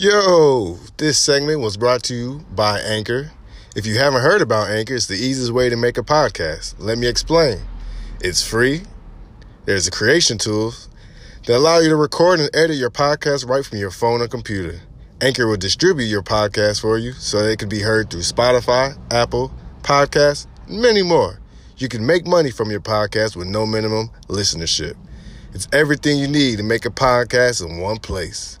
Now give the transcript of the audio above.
Yo, this segment was brought to you by Anchor. If you haven't heard about Anchor, it's the easiest way to make a podcast. Let me explain. It's free. There's a creation tools that allow you to record and edit your podcast right from your phone or computer. Anchor will distribute your podcast for you so it can be heard through Spotify, Apple, Podcasts, many more. You can make money from your podcast with no minimum listenership. It's everything you need to make a podcast in one place.